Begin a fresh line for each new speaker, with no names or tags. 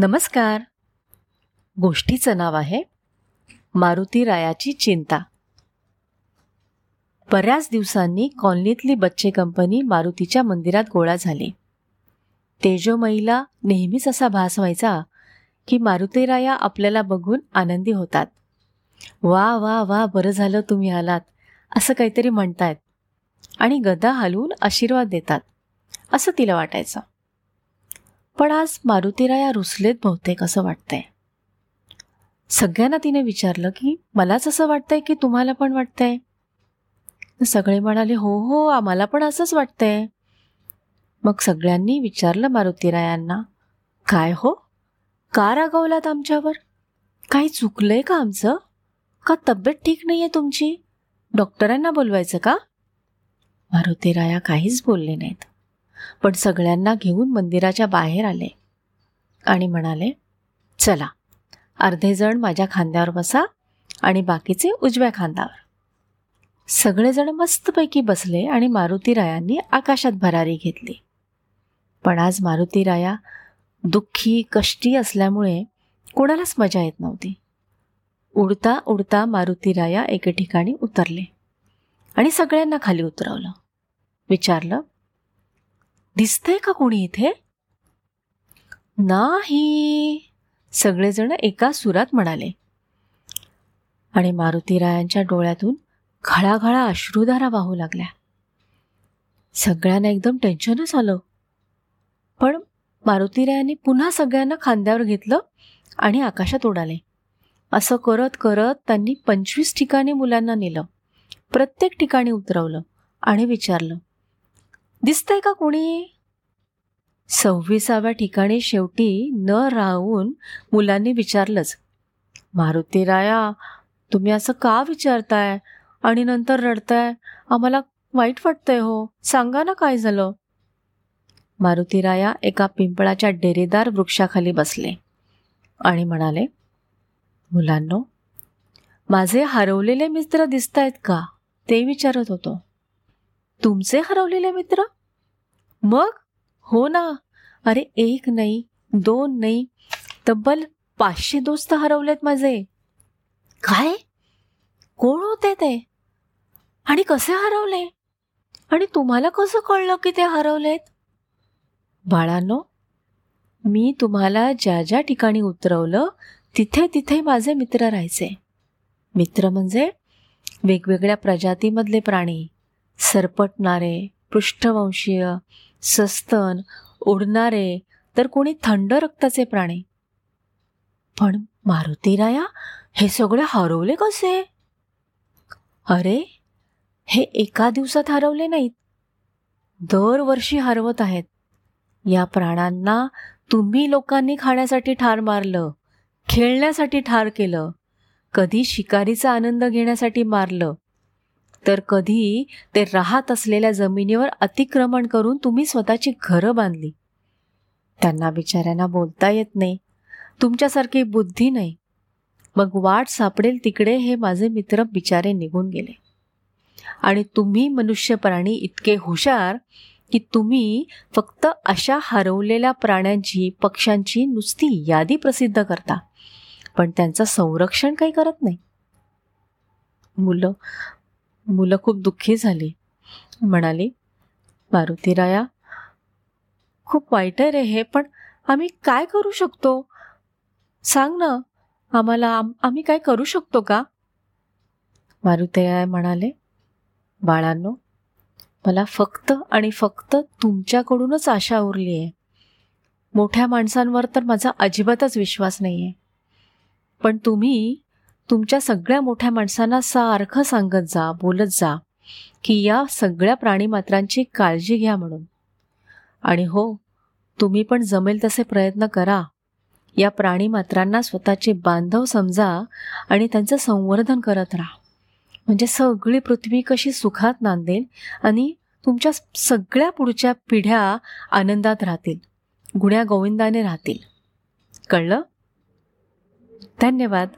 नमस्कार. गोष्टीचं नाव आहे मारुती रायाची चिंता. बऱ्याच दिवसांनी कॉलनीतली बच्चे कंपनी मारुतीच्या मंदिरात गोळा झाली. तेजोमईला नेहमीच असा भास व्हायचा की मारुतीराया आपल्याला बघून आनंदी होतात. वा वा वा बरं झालं तुम्ही आलात असं काहीतरी म्हणतायत आणि गदा हलवून आशीर्वाद देतात असं तिला वाटायचं. पण आज मारुतीराया रुसलेत बहुतेक असं वाटतंय. सगळ्यांना तिने विचारलं की मलाच असं वाटतंय की तुम्हाला पण वाटतंय? सगळे म्हणाले हो हो आम्हाला पण असंच वाटतंय. मग सगळ्यांनी विचारलं मारुतीरायांना काय हो? का रागवलात आमच्यावर? काही चुकलंय का आमचं? का तब्येत ठीक नाही आहे तुमची? डॉक्टरांना बोलवायचं का? मारुतीराया काहीच बोलले नाहीत. पण सगळ्यांना घेऊन मंदिराच्या बाहेर आले. आणि म्हणाले चला अर्धेजण माझ्या खांद्यावर बसा आणि बाकीचे उजव्या खांद्यावर सगळेजण मस्तपैकी बसले आणि मारुतीरायांनी आकाशात भरारी घेतली. पण आज मारुतीराया दुःखी कष्टी असल्यामुळे कोणालाच मजा येत नव्हती. उडता उडता मारुतीराया एके ठिकाणी उतरले आणि सगळ्यांना खाली उतरवलं. विचारलं दिसतंय का कोणी इथे? नाही. सगळेजण एका सुरात म्हणाले. आणि मारुतीरायांच्या डोळ्यातून घळाघळा अश्रुधारा वाहू लागल्या. सगळ्यांना एकदम टेन्शनच आलं. पण मारुतीरायांनी पुन्हा सगळ्यांना खांद्यावर घेतलं आणि आकाशात उडाले असं करत करत त्यांनी पंचवीस ठिकाणी मुलांना नेलं. प्रत्येक ठिकाणी उतरवलं आणि विचारलं. दिसतंय का कोणी? सव्वीसाव्या ठिकाणी शेवटी न राहून मुलांनी विचारलंच मारुतीराया तुम्ही असं का विचारताय? आणि नंतर रडताय? आम्हाला वाईट वाटतंय हो. सांगा ना काय झालं? मारुतीराया एका पिंपळाच्या डेरेदार वृक्षाखाली बसले आणि म्हणाले मुलांनो माझे हरवलेले मित्र दिसत आहेत का? ते विचारत होतो. तुमचे हरवलेले मित्र? मग? हो ना. अरे एक नाही दोन नाही तब्बल पाचशे दोस्त हरवलेत माझे. काय? कोण होते ते? आणि कसे हरवले? आणि तुम्हाला कसं कळलं की ते हरवलेत? बाळांनो मी तुम्हाला ज्या ज्या ठिकाणी उतरवलं तिथे तिथे माझे मित्र राहायचे. मित्र म्हणजे वेगवेगळ्या प्रजातीमधले प्राणी. सरपटणारे पृष्ठवंशीय सस्तन उडणारे तर कोणी थंड रक्ताचे प्राणी. पण मारुतीराया हे सगळे हरवले कसे? अरे हे एका दिवसात हरवले नाहीत. दरवर्षी हरवत आहेत. या प्राणांना तुम्ही लोकांनी खाण्यासाठी ठार मारलं खेळण्यासाठी ठार केलं कधी शिकारीचा आनंद घेण्यासाठी मारलं तर कधी ते राहत असलेल्या जमिनीवर अतिक्रमण करून तुम्ही स्वतःची घरं बांधली. त्यांना बिचाऱ्यांना बोलता येत नाही. तुमच्यासारखी बुद्धी नाही. मग वाट सापडेल तिकडे हे माझे मित्र बिचारे निघून गेले. आणि तुम्ही मनुष्य प्राणी इतके हुशार की तुम्ही फक्त अशा हरवलेल्या प्राण्यांची पक्ष्यांची नुसती यादी प्रसिद्ध करता. पण त्यांचं संरक्षण काही करत नाही. मुलं मुलं खूप दुःखी झाली. म्हणाली मारुतीराया खूप वाईट आहे रे हे पण आम्ही काय करू शकतो? सांग ना आम्हाला आम आम्ही काय करू शकतो का? मारुतीराया म्हणाले बाळांनो मला फक्त आणि फक्त तुमच्याकडूनच आशा उरली आहे. मोठ्या माणसांवर तर माझा अजिबातच विश्वास नाही आहे पण तुम्ही तुमच्या सगळ्या मोठ्या माणसांना सारखं सांगत जा बोलत जा की या सगळ्या प्राणीमात्रांची काळजी घ्या म्हणून. आणि हो तुम्ही पण जमेल तसे प्रयत्न करा. या प्राणीमात्रांना स्वतःचे बांधव समजा आणि त्यांचं संवर्धन करत राहा. म्हणजे सगळी पृथ्वी कशी सुखात नांदेल आणि तुमच्या सगळ्या पुढच्या पिढ्या आनंदात राहतील गुण्या गोविंदाने राहतील. कळलं? धन्यवाद.